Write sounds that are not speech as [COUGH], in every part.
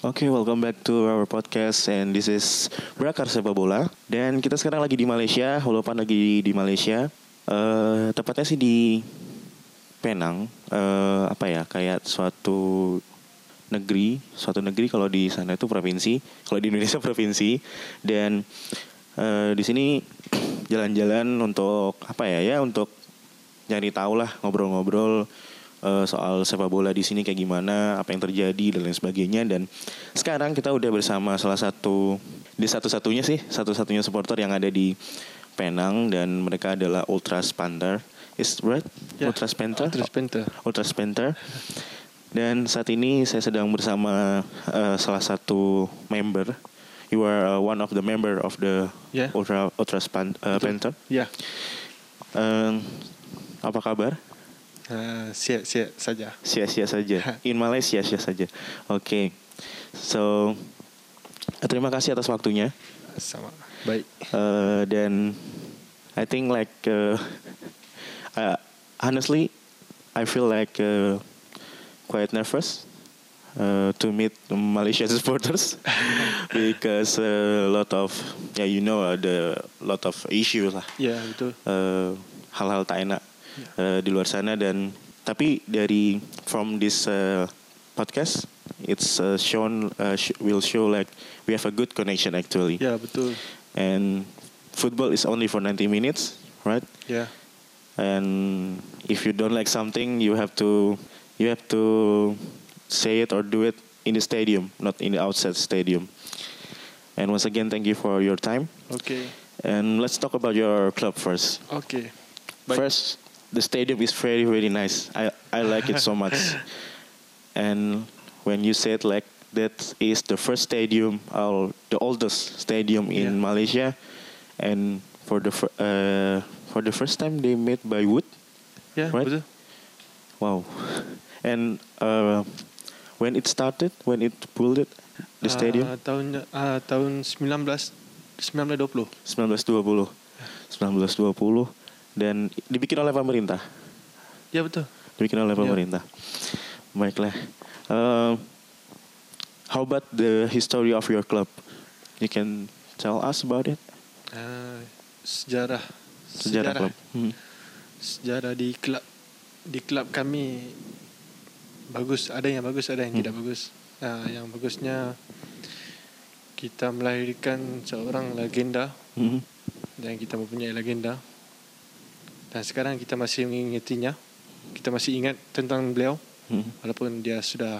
Oke, welcome back to our podcast and this is Berakar Sepak Bola. Dan kita sekarang lagi di Malaysia, walaupun lagi di Malaysia. eh tepatnya sih di Penang. eh apa ya? Kayak suatu negeri, suatu negeri kalau di sana itu provinsi, kalau di Indonesia [LAUGHS] provinsi. Dan eh di sini [CLEARS THROAT] jalan-jalan untuk apa ya? Ya untuk nyari tahu lah, ngobrol-ngobrol eh, soal sepak bola di sini kayak gimana, apa yang terjadi dan lain sebagainya. Dan sekarang kita udah bersama salah satu di satu-satunya sih, satu-satunya supporter yang ada di Penang dan mereka adalah Ultras Panther. Is right? Ya, Ultras Panther. Ultras Panther. Ultras Panther. Dan saat ini saya sedang bersama eh, salah satu member. You are uh, one of the member of the Ya. Ultra Ultras Pan- uh, Panther. Ya, Eh, apa kabar? Uh, siap-siap saja. Sia-sia saja. In Malaysia sia saja. Oke. So eh, terima kasih atas waktunya. Sama. Baik. Uh, dan I think like uh, uh, honestly I feel like uh, quite nervous uh, to meet Malaysian [LAUGHS] supporters because a lot of yeah you know uh, the lot of issues lah Ya, betul. eh, hal-hal tak enak eh, di luar sana dan tapi dari from this eh, podcast it's uh, shown uh, sh- will show like we have a good connection actually Ya, betul. and football is only for 90 minutes right Ya. and if you don't like something you have to you have to say it or do it in the stadium not in the outside stadium and once again thank you for your time Oke. and let's talk about your club first Oke. Baik. First, the stadium is very very nice. I I like it so much. [LAUGHS] and when you said like that is the first stadium or the oldest stadium in Yeah. Malaysia, and for the fir- uh, for the first time they made by wood. Ya, Right. betul. Wow. [LAUGHS] And uh, when it started, when it built it, the stadium Ah, tahun ah, tahun 19 1920. 1920, 1920 dan dibikin oleh pemerintah. Ya, betul. dibikin oleh Ya. pemerintah. Baiklah. Um, how about the history of your club? You can tell us about it. Ah, sejarah Sejarah klub. Hmm. sejarah di klub di klub kami bagus ada yang bagus ada yang Hmm. tidak bagus Ah, yang bagusnya kita melahirkan seorang legenda Hmm. dan kita mempunyai legenda dan sekarang kita masih mengingatinya kita masih ingat tentang beliau Hmm. walaupun dia sudah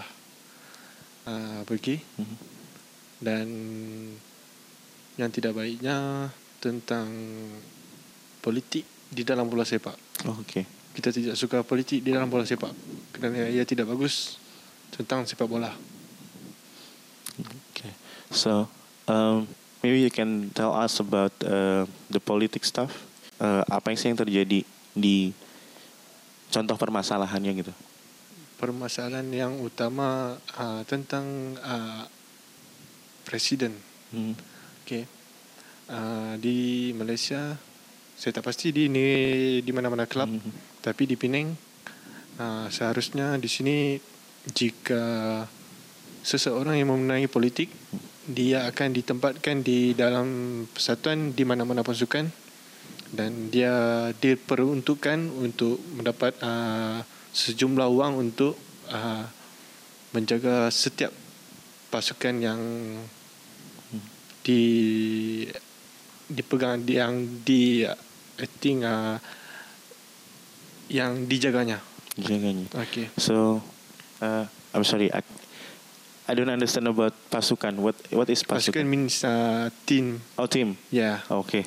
uh, pergi Hmm. dan yang tidak baiknya tentang politik di dalam bola sepak Oh, okay. kita tidak suka politik di dalam bola sepak kerana ia tidak bagus tentang sepak bola Okay. So, um, maybe you can tell us about uh, the politic stuff. Uh, apa yang sih yang terjadi di contoh permasalahannya gitu? permasalahan yang utama uh, tentang uh, presiden Hmm. Okay. Uh, di Malaysia saya tak pasti di ni di mana-mana klub Mhm. tapi di Penang uh, seharusnya di sini jika seseorang yang memenangi politik dia akan ditempatkan di dalam persatuan di mana-mana pasukan dan dia diperuntukkan untuk mendapat uh, sejumlah wang untuk uh, menjaga setiap pasukan yang di dipegang yang di I think uh, yang dijaganya. Jaganya. Okay. So, uh, I'm sorry, I, I don't understand about pasukan. What what is Pasukan pasukan? means uh, team. Oh, team. Yeah. Okay.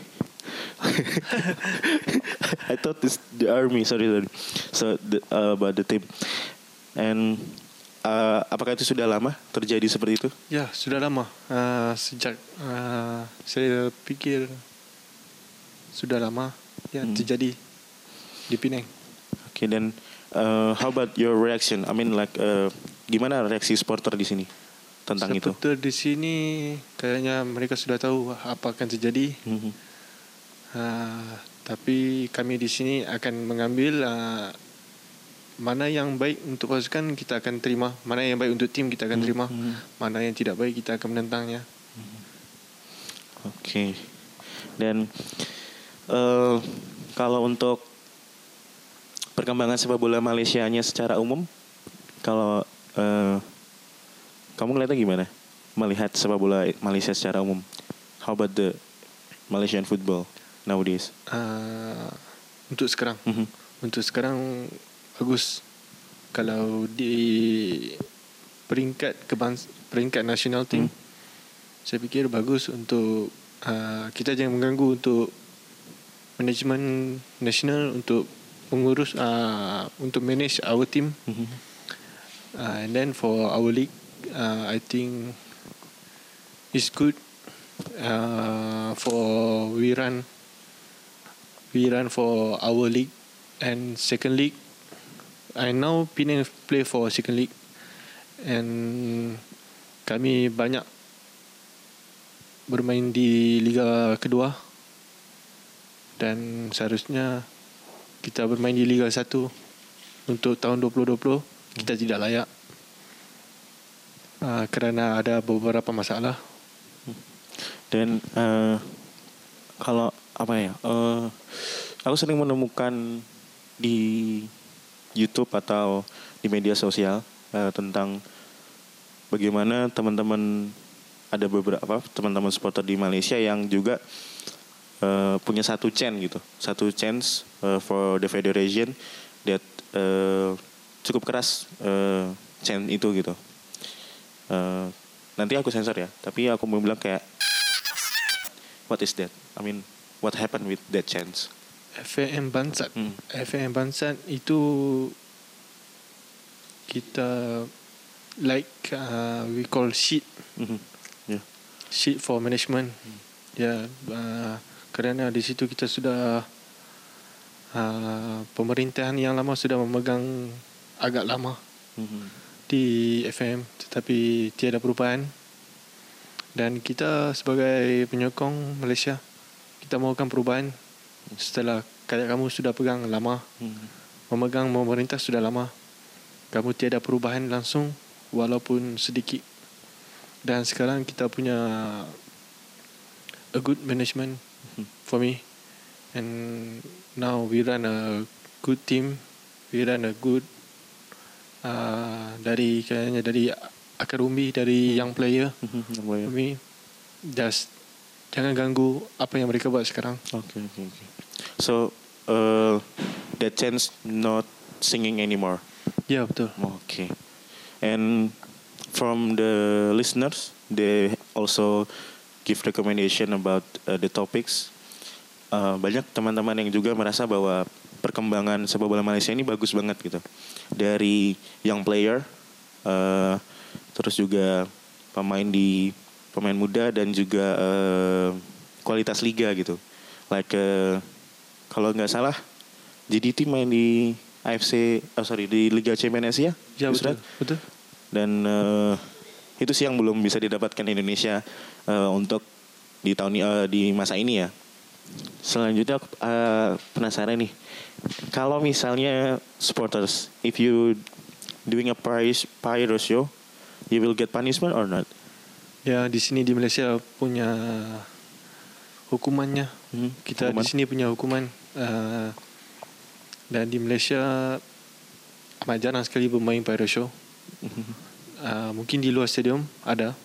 [LAUGHS] I thought this the army. Sorry, sorry. So the, uh, about the team. And uh, apakah itu sudah lama terjadi seperti itu? Ya, sudah lama. Uh, sejak uh, saya pikir sudah lama ya Hmm. terjadi di Penang. Okay, dan Uh, how about your reaction? I mean like uh, gimana reaksi supporter di sini tentang itu? Supporter di sini kayaknya mereka sudah tahu apa akan terjadi. Mhm. Uh, tapi kami di sini akan mengambil uh, mana yang baik untuk pasukan kita akan terima, mana yang baik untuk tim kita akan terima, Mhm. mana yang tidak baik kita akan menentangnya. Oke. Dan eh kalau untuk perkembangan sepak bola Malaysia-nya secara umum, kalau eh kamu ngeliatnya gimana? Melihat sepak bola Malaysia secara umum, how about the Malaysian football nowadays? Uh, untuk sekarang, Mhm. untuk sekarang bagus. Kalau di peringkat kebans peringkat nasional team, Hmm. saya fikir bagus untuk uh, kita jangan mengganggu untuk manajemen nasional untuk mengurus uh, untuk manage our team. Mhm. Uh, and then for our league, uh, I think it's good. Uh, for we run, we run for our league and second league. I now Penang play for second league, and kami banyak bermain di liga kedua. Dan seharusnya kita bermain di liga satu untuk tahun 2020 kita tidak layak uh, kerana ada beberapa masalah. Dan eh, kalau apa ya? eh aku sering menemukan di YouTube atau di media sosial eh, tentang bagaimana teman-teman ada beberapa teman-teman supporter di Malaysia yang juga eh, punya satu chance gitu, satu chance eh, for the federation that eh, cukup keras eh, chance itu gitu. Eh, nanti aku sensor ya, tapi aku mau bilang kayak What is that? I mean, what happened with that chance? FAM Bansat Hmm. FAM Bansat itu kita like uh, we call sheet Mhm. Yeah. sheet for management ya uh, kerana di situ kita sudah uh, pemerintahan yang lama sudah memegang agak lama Mhm. di FM tetapi tiada perubahan dan kita sebagai penyokong Malaysia kita mahukan perubahan setelah kayak kamu sudah pegang lama Mhm. memegang pemerintah sudah lama kamu tiada perubahan langsung walaupun sedikit dan sekarang kita punya a good management Mhm. for me and now we run a good team we run a good uh, dari kayaknya dari akademi dari young player Mhm. Yang boleh. for me just jangan ganggu apa yang mereka buat sekarang Okay, okay, okay. So, uh, that chance not singing anymore. ya betul Okay. And from the listeners, they also give recommendation about uh, the topics. Uh, banyak teman-teman yang juga merasa bahwa perkembangan sepak bola Malaysia ini bagus banget gitu. Dari young player, uh, terus juga pemain di pemain muda dan juga uh, kualitas liga gitu. Like uh, kalau nggak salah, JDT main di AFC, oh sorry di Liga Champions Asia. ya betul betul Dan eh, itu sih yang belum bisa didapatkan Indonesia eh, untuk di tahun eh, di masa ini ya. Selanjutnya aku eh, penasaran nih. Kalau misalnya supporters, if you doing a pyro, pyro show, you will get punishment or not? Ya di sini di Malaysia punya hukumannya. Hmm, Kita hukuman? di sini punya hukuman. Uh, dan di Malaysia amat jarang sekali bermain pyro show. Uh, mungkin di luar stadium ada.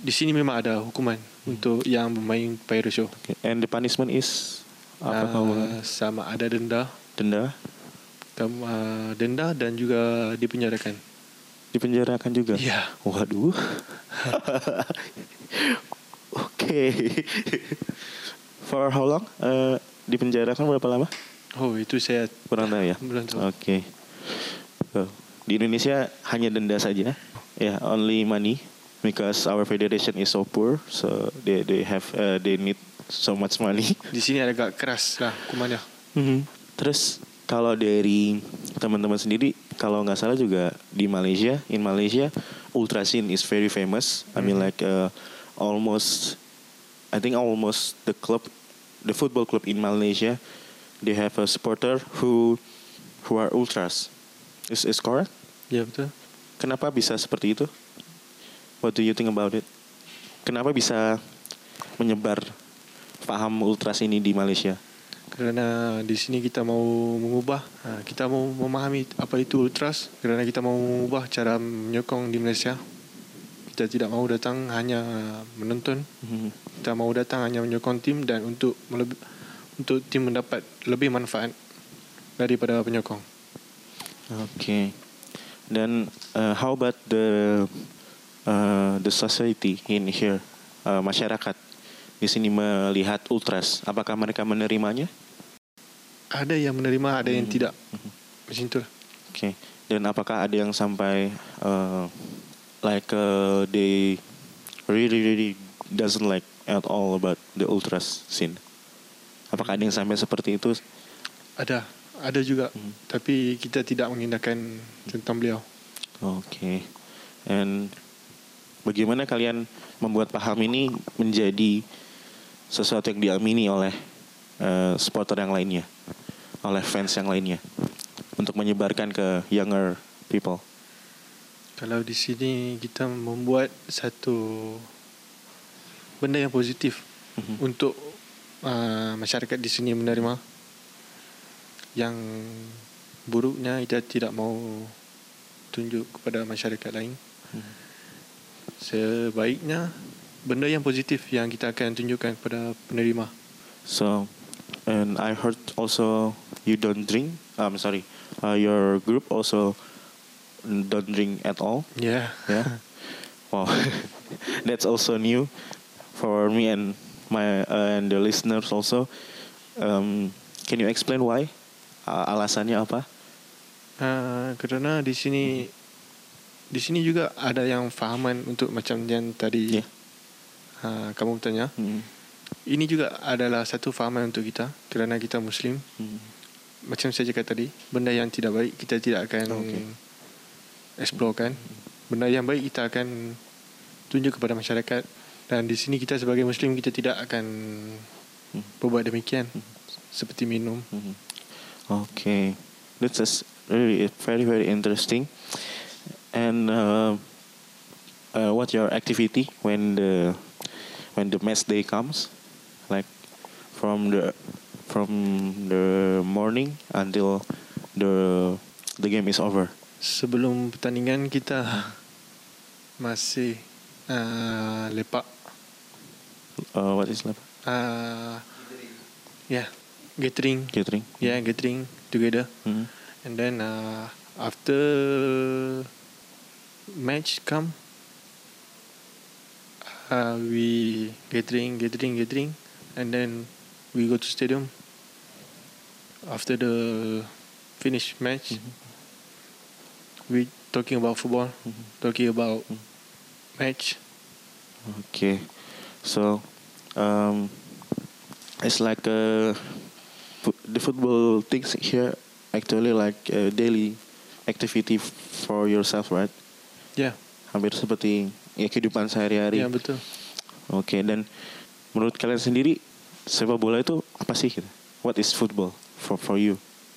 Di sini memang ada hukuman untuk yang bermain pyro show. Okay. And the punishment is apa Uh, sama ada denda, denda? kamu uh, denda dan juga dipenjarakan. Dipenjarakan juga? Iya. Waduh. [LAUGHS] Oke. For how long? Eh, dipenjarakan berapa lama? Oh itu saya Kurang tahu ya. Oke. So, di Indonesia hanya denda saja. Ya, only money because our federation is so poor, so they they have uh, they need so much money. [LAUGHS] Di sini agak keras lah hukumannya. Terus kalau dari teman-teman sendiri kalau nggak salah juga di Malaysia, in Malaysia, ultra scene is very famous. I mean like uh, almost, I think almost the club, the football club in Malaysia, they have a supporter who who are ultras. Is is correct? Ya betul. Kenapa bisa seperti itu? What do you think about it? Kenapa bisa menyebar paham ultras ini di Malaysia? Kerana di sini kita mau mengubah, ha, kita mau memahami apa itu ultras. Kerana kita mau mengubah cara menyokong di Malaysia. Kita tidak mau datang hanya menonton. Mhm. Kita mau datang hanya menyokong tim dan untuk melebih, untuk tim mendapat lebih manfaat daripada penyokong. Okay. Then uh, how about the uh, the society in here, uh, masyarakat di sini melihat ultras, apakah mereka menerimanya? Ada yang menerima, ada yang tidak. Macam itulah. Okay. Dan apakah ada yang sampai uh, like uh, they really really doesn't like at all about the ultras scene? Apakah ada yang sampai seperti itu? Ada, ada juga. Tapi kita tidak mengindahkan tentang beliau. Oke. And bagaimana kalian membuat paham ini menjadi sesuatu yang diamini oleh eh, supporter yang lainnya, oleh fans yang lainnya, untuk menyebarkan ke younger people. Kalau di sini kita membuat satu benda yang positif Mhm. untuk uh, masyarakat di sini menerima. Yang buruknya kita tidak mau tunjuk kepada masyarakat lain. Sebaiknya benda yang positif yang kita akan tunjukkan kepada penerima. So, and I heard also you don't drink. I'm sorry, uh, your group also don't drink at all. Ya. Yeah. [LAUGHS] wow, [LAUGHS] that's also new for me and my uh, and the listeners also. Um, can you explain why? Uh, alasannya apa? Uh, kerana di sini di sini juga ada yang fahaman untuk macam yang tadi Yeah. uh, kamu bertanya. Hmm. Ini juga adalah satu fahaman untuk kita kerana kita Muslim. Hmm. Macam saya cakap tadi, benda yang tidak baik kita tidak akan Okey. explore kan. Benda yang baik kita akan tunjuk kepada masyarakat dan di sini kita sebagai Muslim kita tidak akan berbuat demikian seperti minum. Mhm. Okay, this is really very very interesting. And uh, uh, what your activity when the when the match day comes, like from the from the morning until the the game is over. Sebelum pertandingan kita masih uh, lepak Uh, what is that? uh, yeah gathering Catering. yeah gathering together Mhm. and then uh, after match come uh, we gathering gathering gathering and then we go to stadium after the finish match. We talking about football talking about match. Okay, so um, it's like uh, the football things here actually like a daily activity for yourself, right? yeah. Hampir seperti ya kehidupan sehari-hari. yeah betul. Oke, dan menurut kalian sendiri sepak bola itu apa sih? What is football for for you?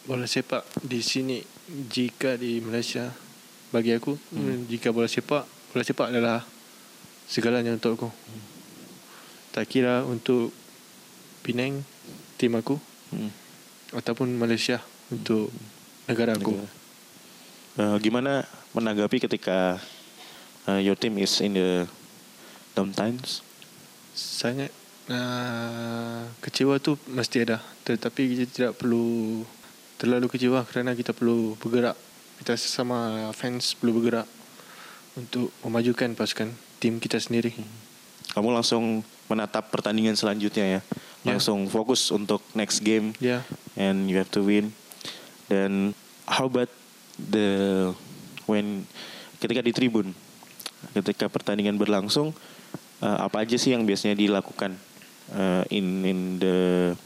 bola sepak di sini jika di Malaysia bagi aku hmm. jika bola sepak bola sepak adalah segalanya untuk aku tak kira untuk Penang tim aku Hmm. ataupun Malaysia untuk negara aku Negara. Uh, gimana menanggapi ketika uh, your team is in the down times? sangat uh, kecewa tu mesti ada. Tetapi kita tidak perlu terlalu kecewa kerana kita perlu bergerak. Kita sesama fans perlu bergerak untuk memajukan pasukan tim kita sendiri. Kamu langsung menatap pertandingan selanjutnya ya? Ya. langsung fokus untuk next game. Ya. And you have to win. Dan how about the when ketika di tribun ketika pertandingan berlangsung uh, apa aja sih yang biasanya dilakukan uh, in in the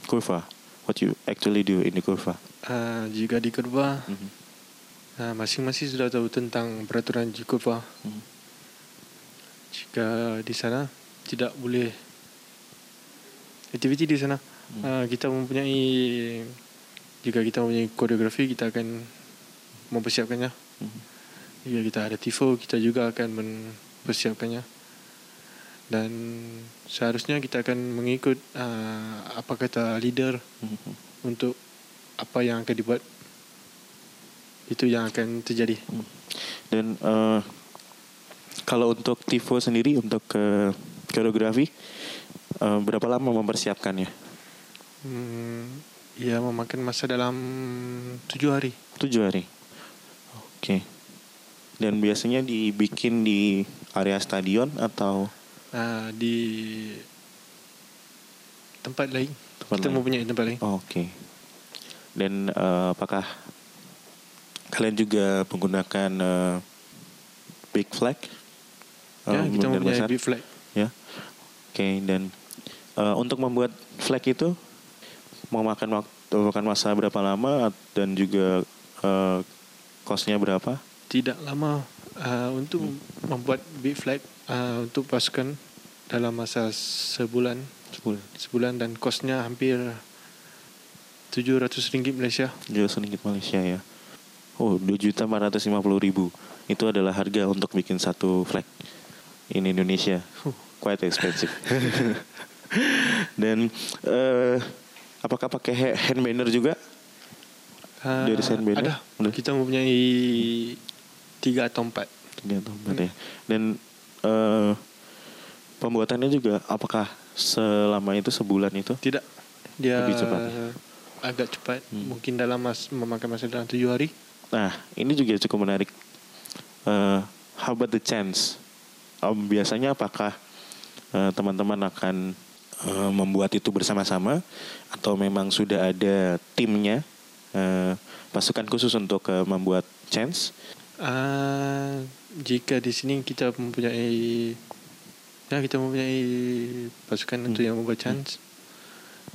kurva what you actually do in the kurva uh, jika di kurva Mhm. uh, masing-masing sudah tahu tentang peraturan Jikova. Hmm. Jika di sana tidak boleh aktiviti di sana, uh, kita mempunyai jika kita mempunyai koreografi kita akan mempersiapkannya. Hmm. Jika kita ada tifo kita juga akan mempersiapkannya. Dan seharusnya kita akan mengikut uh, apa kata leader Hmm. untuk apa yang akan dibuat itu yang akan terjadi. Dan eh, kalau untuk Tivo sendiri untuk ke koreografi eh, berapa lama mempersiapkannya? Hmm, ia memakan masa dalam tujuh hari. Tujuh hari. Oke. Dan biasanya dibikin di area stadion atau Uh, di tempat lain. Tempat kita lain. mempunyai tempat lain. Oh, Oke. Dan eh, apakah kalian juga menggunakan eh, big flag? ya, kita mempunyai besar? big flag. Ya. Oke, dan eh, untuk membuat flag itu memakan waktu memakan masa berapa lama dan juga eh, costnya berapa? Tidak lama uh, untuk membuat big flag uh, untuk pasukan dalam masa sebulan Sebulan. sebulan dan kosnya hampir 700 ringgit Malaysia. Jual sedikit Malaysia ya. Oh, dua juta empat ratus lima puluh ribu. Itu adalah harga untuk bikin satu flag in Indonesia. Huh. Quite expensive. [LAUGHS] Dan eh, apakah pakai ha- hand banner juga? Uh, Dari Saint Beda? Ada. Kita mempunyai tiga atau empat. Tiga atau empat ya. Dan eh, pembuatannya juga apakah selama itu sebulan itu? Tidak. Dia Lebih cepat agak cepat. Hmm. Mungkin dalam mas, memakan masa dalam tujuh hari. Nah, ini juga cukup menarik. Eh, how about the chance? Om, biasanya apakah eh, teman-teman akan eh, membuat itu bersama-sama atau memang sudah ada timnya eh, pasukan khusus untuk eh, membuat chance? Uh, jika di sini kita mempunyai ya kita mempunyai pasukan Hmm. untuk yang membuat chance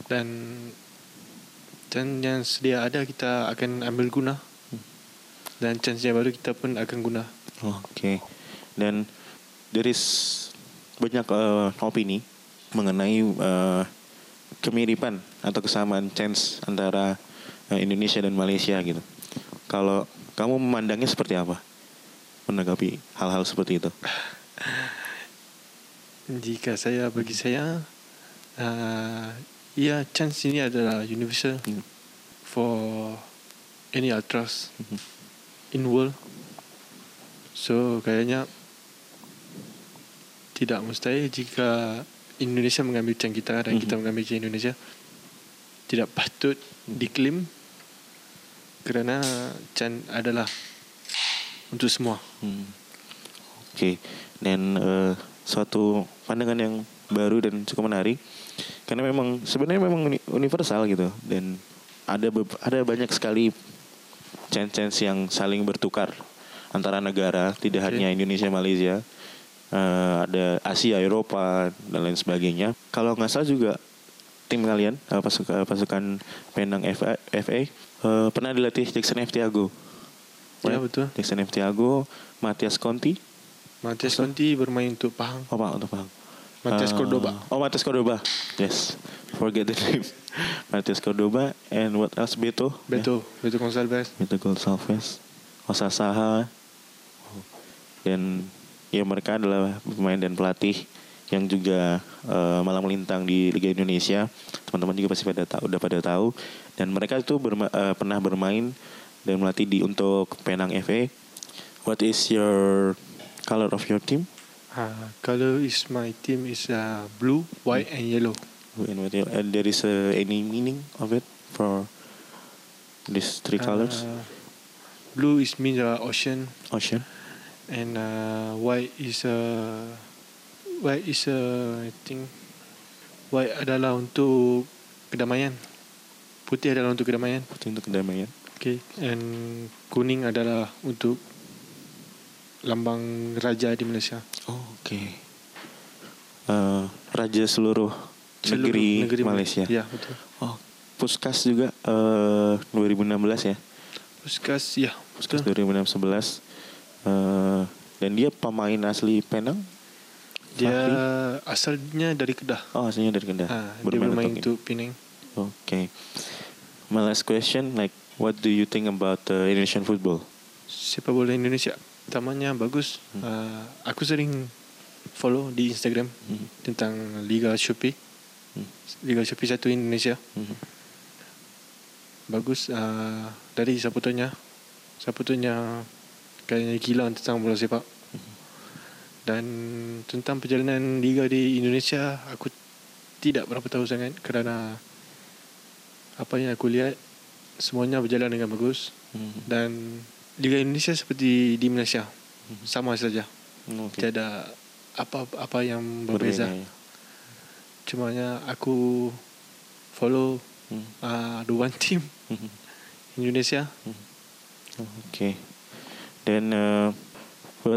dan dan yang sedia ada kita akan ambil guna Hmm. dan chance yang baru kita pun akan guna. Oke. Dan there is banyak eh, opini mengenai eh, kemiripan atau kesamaan chance antara eh, Indonesia dan Malaysia gitu. Kalau kamu memandangnya seperti apa? Menanggapi hal-hal seperti itu. Jika saya bagi saya uh, ya chance ini adalah universal Hmm. for any ultras Mhm. in world. So kayaknya tidak mustahil jika Indonesia mengambil chance kita dan Mhm. kita mengambil chance Indonesia. Tidak patut diklaim kerana chance adalah untuk semua. Hmm. Oke. Dan eh, suatu pandangan yang baru dan cukup menarik karena memang sebenarnya memang uni- universal gitu dan ada ada banyak sekali chance-chance yang saling bertukar antara negara tidak Oke. hanya Indonesia Malaysia Eh, ada Asia Eropa dan lain sebagainya kalau nggak salah juga tim kalian eh, pasukan pasukan Penang FA, FA eh, pernah dilatih Jackson F Tiago Ya, betul. Jackson F Tiago Matias Conti Matias Conti bermain untuk Pahang. Oh Pak, untuk Pahang. Matias Eh, Cordoba. Oh Matias Cordoba. Yes. Forget the name. [LAUGHS] Matias Cordoba and what else? Beto. Beto, Beto Gonçalves. Beto Gonçalves. Osasaha. Dan ya mereka adalah pemain dan pelatih yang juga eh, malam melintang di Liga Indonesia. Teman-teman juga pasti pada tahu, udah pada tahu. Dan mereka itu berma- eh, pernah bermain dan melatih di untuk Penang FA. What is your color of your team? Uh, color is my team is uh, blue, white and yellow. And, what, and there is uh, any meaning of it for these three colors? Uh, blue is means uh, ocean Ocean. and uh, white is uh, white is uh, I think white adalah untuk kedamaian. Putih adalah untuk kedamaian. Putih untuk kedamaian. Okay. And kuning adalah untuk lambang raja di Malaysia. Oh, Oke. Eh, Raja seluruh, Seluruh negeri, Malaysia. Ya, betul. Oh, Puskas juga eh 2016 ya. Puskas ya Puskas betul 2011 Eh, dan dia pemain asli Penang dia Fahri? asalnya dari Kedah oh aslinya dari Kedah ha, dia bermain untuk Penang Okay. My last question, like, what do you think about uh, Indonesian football? sepak bola Indonesia tamanya bagus uh, aku sering follow di Instagram Hmm. tentang Liga Shopee Hmm. Liga Shopee satu Indonesia Mhm. bagus uh, dari saputonya saputonya kayaknya gila tentang bola sepak dan tentang perjalanan liga di Indonesia aku tidak berapa tahu sangat kerana apa yang aku lihat semuanya berjalan dengan bagus Mhm. dan liga Indonesia seperti di Malaysia sama saja Okay. tiada apa apa yang berbeza, Berbeda, ya. cumanya aku follow Mhm. uh, the one team. Indonesia Oke. Dan uh,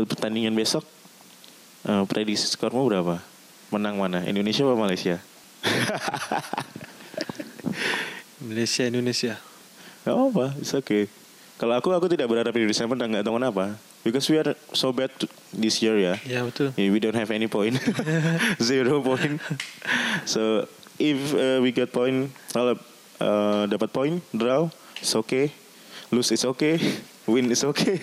pertandingan besok, uh, prediksi skormu berapa? Menang mana? Indonesia atau Malaysia? [LAUGHS] Malaysia Indonesia Gak apa, it's okay. Kalau aku, aku tidak berharap Indonesia menang, nggak tahu kenapa. Because we are so bad this year ya. ya betul Yeah, we don't have any point, [LAUGHS] [LAUGHS] zero point. So if uh, we get point, kalau uh, dapat point, draw, it's okay. Lose is okay, win is okay.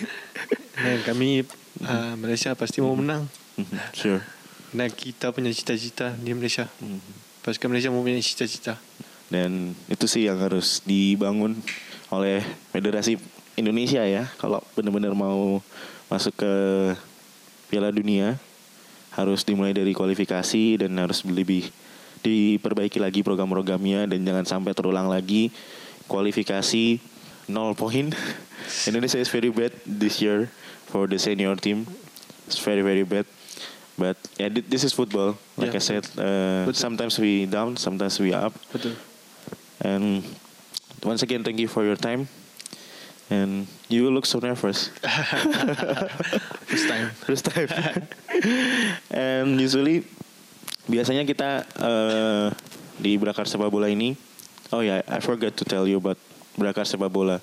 dan kami uh, Malaysia pasti mau menang Mhm, sure. dan kita punya cita-cita di Malaysia Mhm. pasukan Malaysia mau punya cita-cita Dan itu sih yang harus dibangun oleh Federasi Indonesia ya. Kalau benar-benar mau masuk ke Piala Dunia harus dimulai dari kualifikasi dan harus lebih diperbaiki lagi program-programnya dan jangan sampai terulang lagi kualifikasi nol poin. [LAUGHS] Indonesia is very bad this year for the senior team. It's very very bad. But yeah, thi- this is football. Like Yeah, I said, uh, sometimes we down, sometimes we up. betul And once again, thank you for your time. And you look so nervous. [LAUGHS] first time [LAUGHS] First time. [LAUGHS] And usually, biasanya kita uh, di Berakar Sepak Bola ini, oh ya, I forgot to tell you about Berakar Sepak Bola.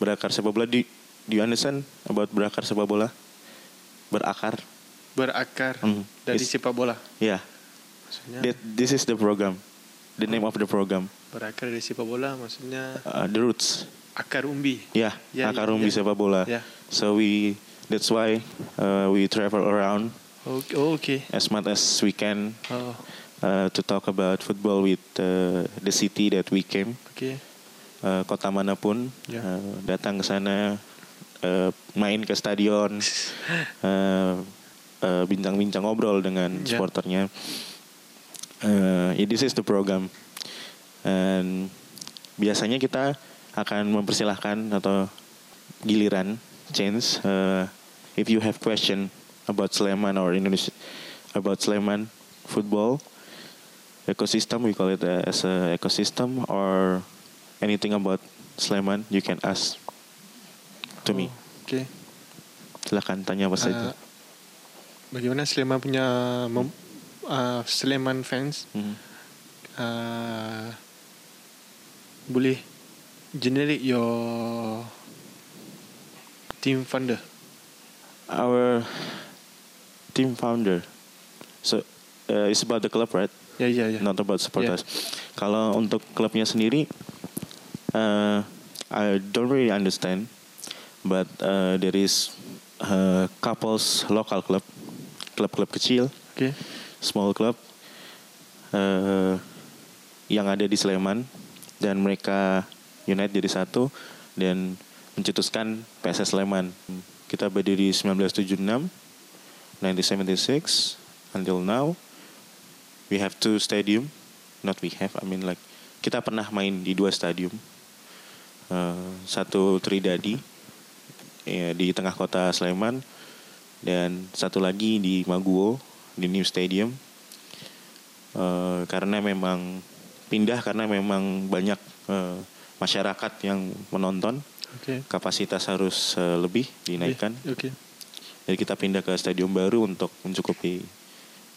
Berakar Sepak Bola, do, do you understand about Berakar Sepak Bola? Berakar. Berakar Hmm. dari It's- sepak bola Yeah, maksudnya that, this is the program. The name of the program. berakar dari sepak bola maksudnya Uh, the roots. akar umbi Ya, Ya, akar ya, umbi ya. sepak bola. Ya. So we that's why uh, we travel around oh, oh, oke as much as we can oh, uh, to talk about football with uh, the city that we came. oke Uh, kota mana pun Ya. uh, datang ke sana uh, main ke stadion [LAUGHS] uh, uh, bincang-bincang ngobrol dengan Ya. supporternya. Uh, yeah, this is the program. And biasanya kita akan mempersilahkan atau giliran chance uh, if you have question about Sleman or Indonesia about Sleman football ecosystem we call it uh, as a ecosystem or anything about Sleman you can ask to me Oh, oke silahkan tanya apa saja Uh, bagaimana Sleman punya mem, uh, Sleman fans? Mhm. uh, boleh generate your team funder our team founder. So uh, it's about the club right? Ya ya ya not about supporters. Kalau untuk klubnya sendiri, uh, I don't really understand, but uh, there is uh, couples local club, klub-klub kecil, oke small club uh, yang ada di Sleman dan mereka unite jadi satu dan mencetuskan PSS Sleman. Kita berdiri 1976, 1976 until now. We have two stadium, not we have, I mean like kita pernah main di dua stadium. Uh, satu Tridadi ya, di tengah kota Sleman dan satu lagi di Maguwo di New Stadium. Eh, karena memang pindah karena memang banyak eh, masyarakat yang menonton. Oke. Kapasitas harus eh, lebih dinaikkan. Oke. Jadi kita pindah ke stadium baru untuk mencukupi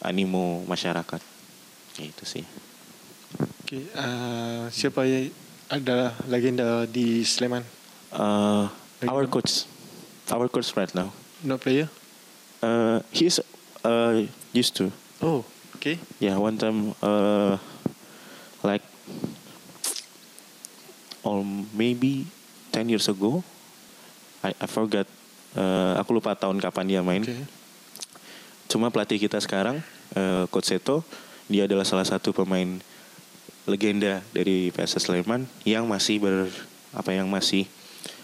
animo masyarakat. Ya, itu sih. Oke uh, siapa yang adalah legenda di Sleman? Uh, our coach, our coach right now. Not player? Uh, he's uh, used to. Oh, okay. Yeah, one time, uh, like, or maybe 10 years ago, I, I forgot. Uh, aku lupa tahun kapan dia main. Okay. Cuma pelatih kita sekarang, uh, Coach Seto, dia adalah salah satu pemain legenda dari PSS Sleman yang masih ber apa yang masih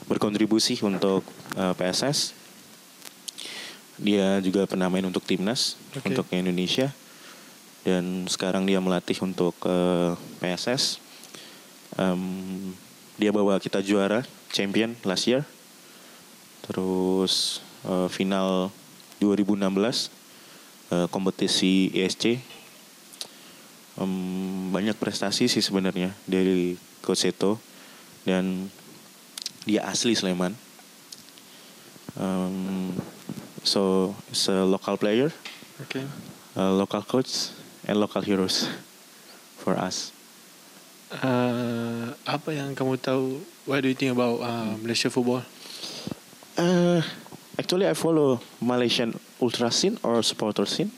berkontribusi untuk uh, PSS. Dia juga pernah main untuk timnas Oke. untuk Indonesia dan sekarang dia melatih untuk uh, PSS. Em, dia bawa kita juara champion last year. Terus uh, final 2016 uh, kompetisi ESC. Em, banyak prestasi sih sebenarnya dari Coach Seto dan dia asli Sleman. Um, so it's a local player, Okay. a local coach, and local heroes for us. Uh, apa yang kamu tahu? What do you think about uh, Malaysia football? Uh, actually, I follow Malaysian ultra scene or supporter scene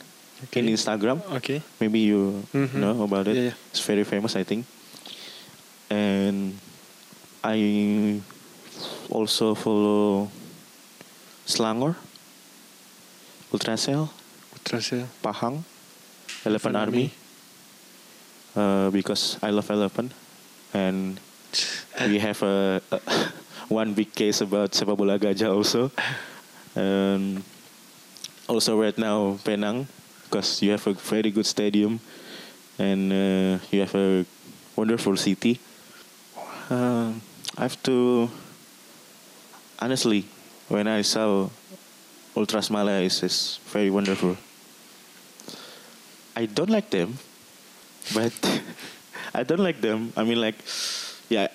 Okay. in Instagram. Okay. Maybe you Mhm. know about it. Yeah, yeah. It's very famous, I think. And I also follow Slangor, Ultracell, Ultrasel. Pahang, Elephant Elephant Army. Uh, because I love elephant, and we have a, a [LAUGHS] one big case about sepak bola gajah also. And also right now Penang, because you have a very good stadium, and uh, you have a wonderful city. Uh, I have to honestly, when I saw Ultras Malaya is, is very wonderful. I don't like them, but [LAUGHS] I don't like them. I mean like, ya,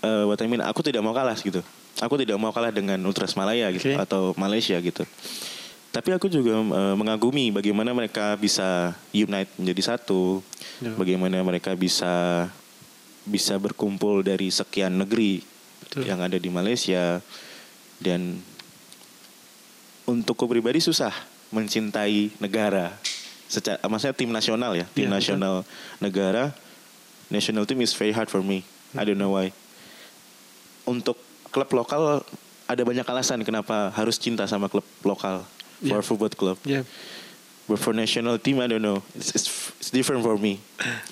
uh, what I mean, aku tidak mau kalah gitu. Aku tidak mau kalah dengan Ultras Malaya gitu Okay. atau Malaysia gitu. Tapi aku juga uh, mengagumi bagaimana mereka bisa unite menjadi satu, Ya. bagaimana mereka bisa bisa berkumpul dari sekian negeri Betul. yang ada di Malaysia dan untukku pribadi susah mencintai negara secara maksudnya tim nasional ya tim betul. nasional negara national team is very hard for me I don't know why untuk klub lokal ada banyak alasan kenapa harus cinta sama klub lokal for Iya. football club Yeah. But for national team, I don't know. It's, it's, it's different for me.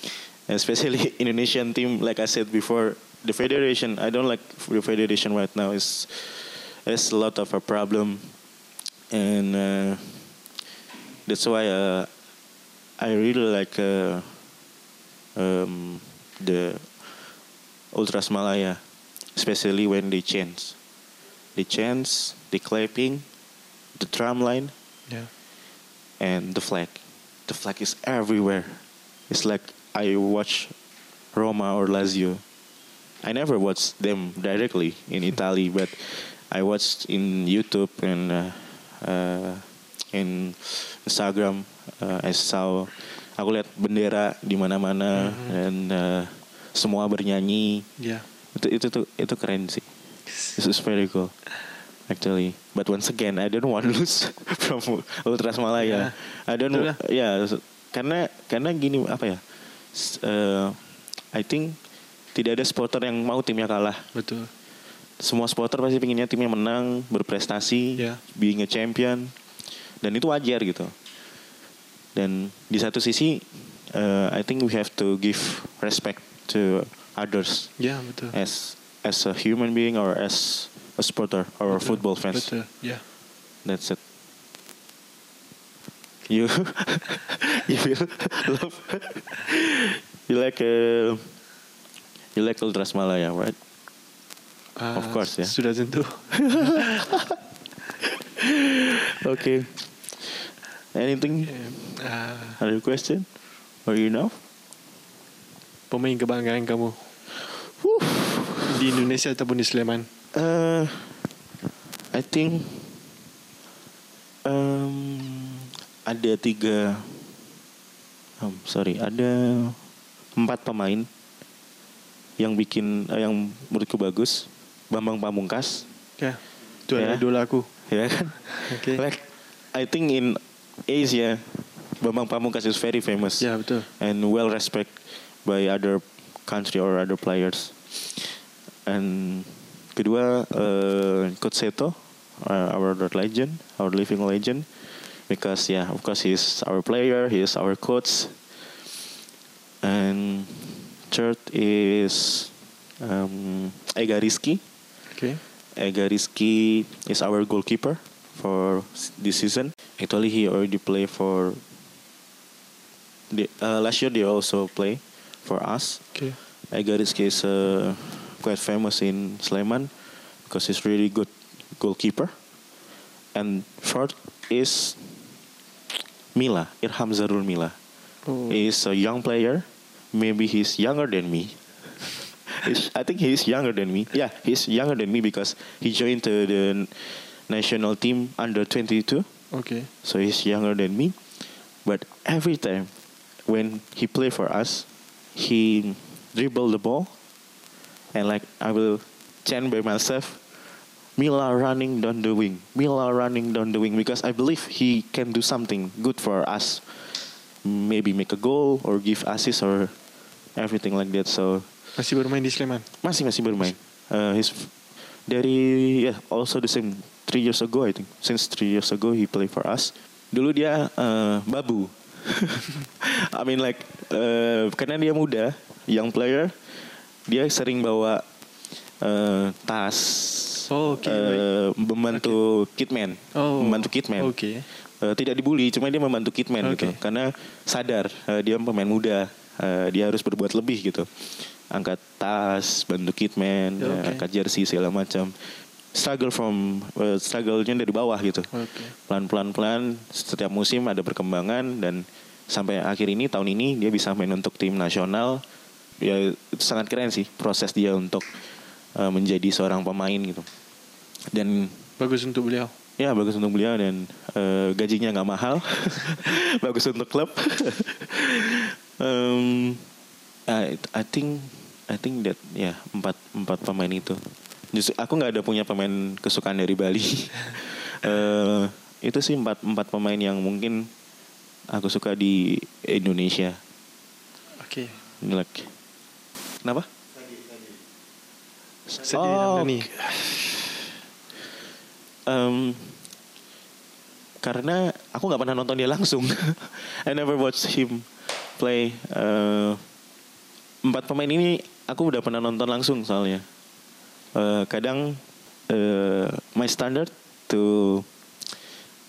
[LAUGHS] Especially Indonesian team, like I said before, the federation, I don't like the federation right now. It's, it's a lot of a problem. And uh, that's why uh, I really like uh, um, the Ultras Malaya, especially when they chant. They chant, the clapping, the drum line, Yeah. and the flag. The flag is everywhere. It's like I watch Roma or Lazio. I never watched them directly in Italy, but I watched in YouTube and uh, uh, in Instagram. Uh, I saw aku lihat bendera di mana-mana dan uh, semua bernyanyi. Yeah. Itu itu tuh itu keren sih. This is very cool. Actually, but once again, I don't want lose [LAUGHS] from Ultras Malaya. I don't, ya, karena karena gini apa ya? Uh, I think tidak ada supporter yang mau timnya kalah. Betul. Semua supporter pasti pinginnya timnya menang, berprestasi, Ya. being a champion, dan itu wajar gitu. Dan di satu sisi, uh, I think we have to give respect to others Yeah, betul. as as a human being or as a supporter or Betul. football fans. Betul. Yeah. That's it. You [LAUGHS] you feel love. [LAUGHS] you like uh, you like Ultras Malaya, right? Ah, Of course, ya. Sudah tentu. [LAUGHS] Okay. Anything? Ah, Other question? Or you know? pemain kebanggaan kamu Whew. di Indonesia ataupun di Sleman? Uh, I think um, ada tiga, um, sorry, ada empat pemain yang bikin, eh, yang menurutku bagus Bambang Pamungkas, Ya. Itu Ya. idola aku. ya kan? Okay. Like I think in Asia, Bambang Pamungkas is very famous Ya betul. and well respect by other country or other players. And kedua, uh, Coach Seto, uh, our legend, our living legend, because yeah, of course he's our player, he is our coach. And third is um, Ega Rizky. Okay. Ega Rizky is our goalkeeper for this season. Actually, he already play for. The, uh, last year, they also play for us. Okay. Ega Rizky is uh, quite famous in Sleman because he's really good goalkeeper. And fourth is Mila Irham Zarul Mila. Oh. He is a young player. Maybe he's younger than me. I think he's younger than me. Yeah, he's younger than me because he joined the, the national team under 22. Okay. So he's younger than me. But every time when he play for us, he dribble the ball and like I will chant by myself, Mila running down the wing, Mila running down the wing because I believe he can do something good for us. Maybe make a goal or give assist or everything like that. So Masih bermain di Sleman. masih masih bermain. Uh, he's dari yeah also the same three years ago I think. Since three years ago he play for us. Dulu dia uh, babu. [LAUGHS] I mean like uh, karena dia muda, young player, dia sering bawa uh, tas. Oh, okay, uh, membantu kitman, Oh, membantu kitman. okay. Uh, tidak dibully, cuma dia membantu kitman gitu. Oke. Karena sadar uh, dia pemain muda, uh, dia harus berbuat lebih gitu. Angkat tas, bantu kitman, Ya, uh, oke. angkat jersey segala macam. Struggle from uh, struggle-nya dari bawah gitu. Oke. Pelan-pelan pelan setiap musim ada perkembangan dan sampai akhir ini tahun ini dia bisa main untuk tim nasional. Ya itu sangat keren sih proses dia untuk uh, menjadi seorang pemain gitu. Dan Bagus untuk beliau. Ya bagus untuk beliau dan eh, gajinya nggak mahal, [LAUGHS] bagus untuk klub. [LAUGHS] um, I, I think I think that ya empat empat pemain itu. Justru aku nggak ada punya pemain kesukaan dari Bali. [LAUGHS] Eh, itu sih empat empat pemain yang mungkin aku suka di Indonesia. Oke. Like, kenapa? Sedih Oh, Ramdhani. Em, karena aku nggak pernah nonton dia langsung. [LAUGHS] I never watch him play. Eh, empat pemain ini aku udah pernah nonton langsung soalnya. Eh, kadang eh, my standard to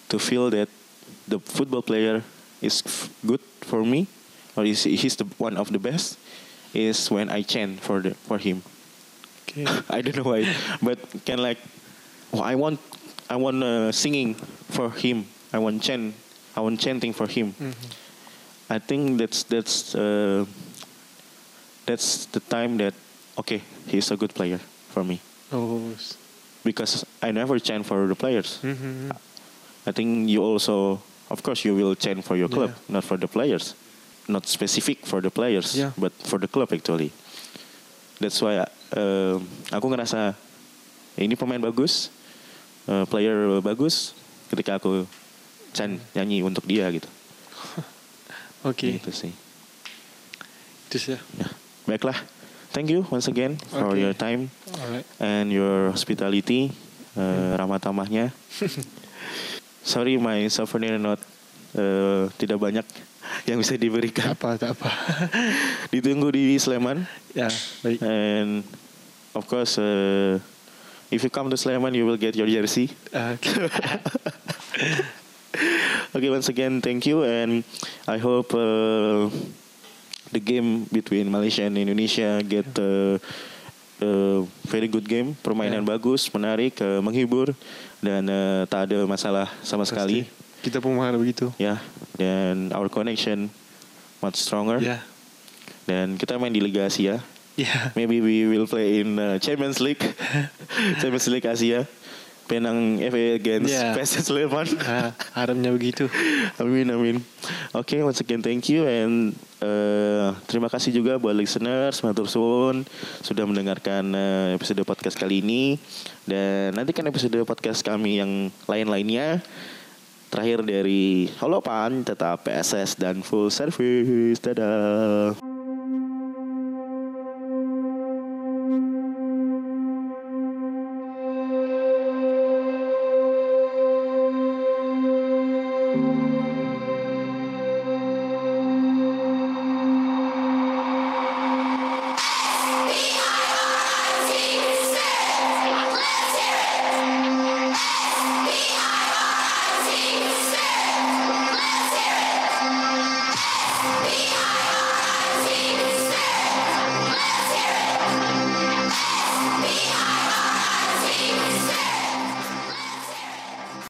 to feel that the football player is good for me or is he's the one of the best is when I chant for the for him. Oke. [LAUGHS] I don't know why, but can like, oh, I want, I want uh, singing for him. I want chant, I want chanting for him. Mhm. I think that's that's uh, that's the time that okay, he's a good player for me Oh. because I never chant for the players. Mhm. I think you also, of course, you will chant for your club, not for the players, not specific for the players, Yeah. but for the club actually. That's why uh, aku ngerasa "Ya, ini pemain bagus, uh, player bagus. Ketika aku chant nyanyi untuk dia gitu, [LAUGHS] Oke. gitu sih. Itu saja. Ya, baiklah. Thank you once again for Okay. your time Alright. and your hospitality, uh, ramah tamahnya. [LAUGHS] Sorry, my souvenir not uh, tidak banyak yang bisa Tak diberikan. apa, tak apa. [LAUGHS] Ditunggu di Sleman ya, baik. and of course uh, if you come to Sleman you will get your jersey. Okay. [LAUGHS] Okay, once again thank you and I hope uh, the game between Malaysia and Indonesia get uh, a very good game, permainan Yeah. bagus, menarik, uh, menghibur dan uh, tak ada masalah sama sekali. Pasti. Kita pun mengharap begitu. Ya, dan our connection much stronger. Ya. Dan kita main di Liga Asia. Ya. Maybe we will play in uh, Champions League, [LAUGHS] Champions League Asia. Penang FA against Yeah. PSS Sleman. Ha, [LAUGHS] harapnya begitu. amin amin. Oke, once again thank you and eh, terima kasih juga buat listeners matur suwun sudah mendengarkan eh, episode podcast kali ini dan nantikan episode podcast kami yang lain-lainnya. Terakhir dari Halo Pan tetap PSS dan full service. Dadah.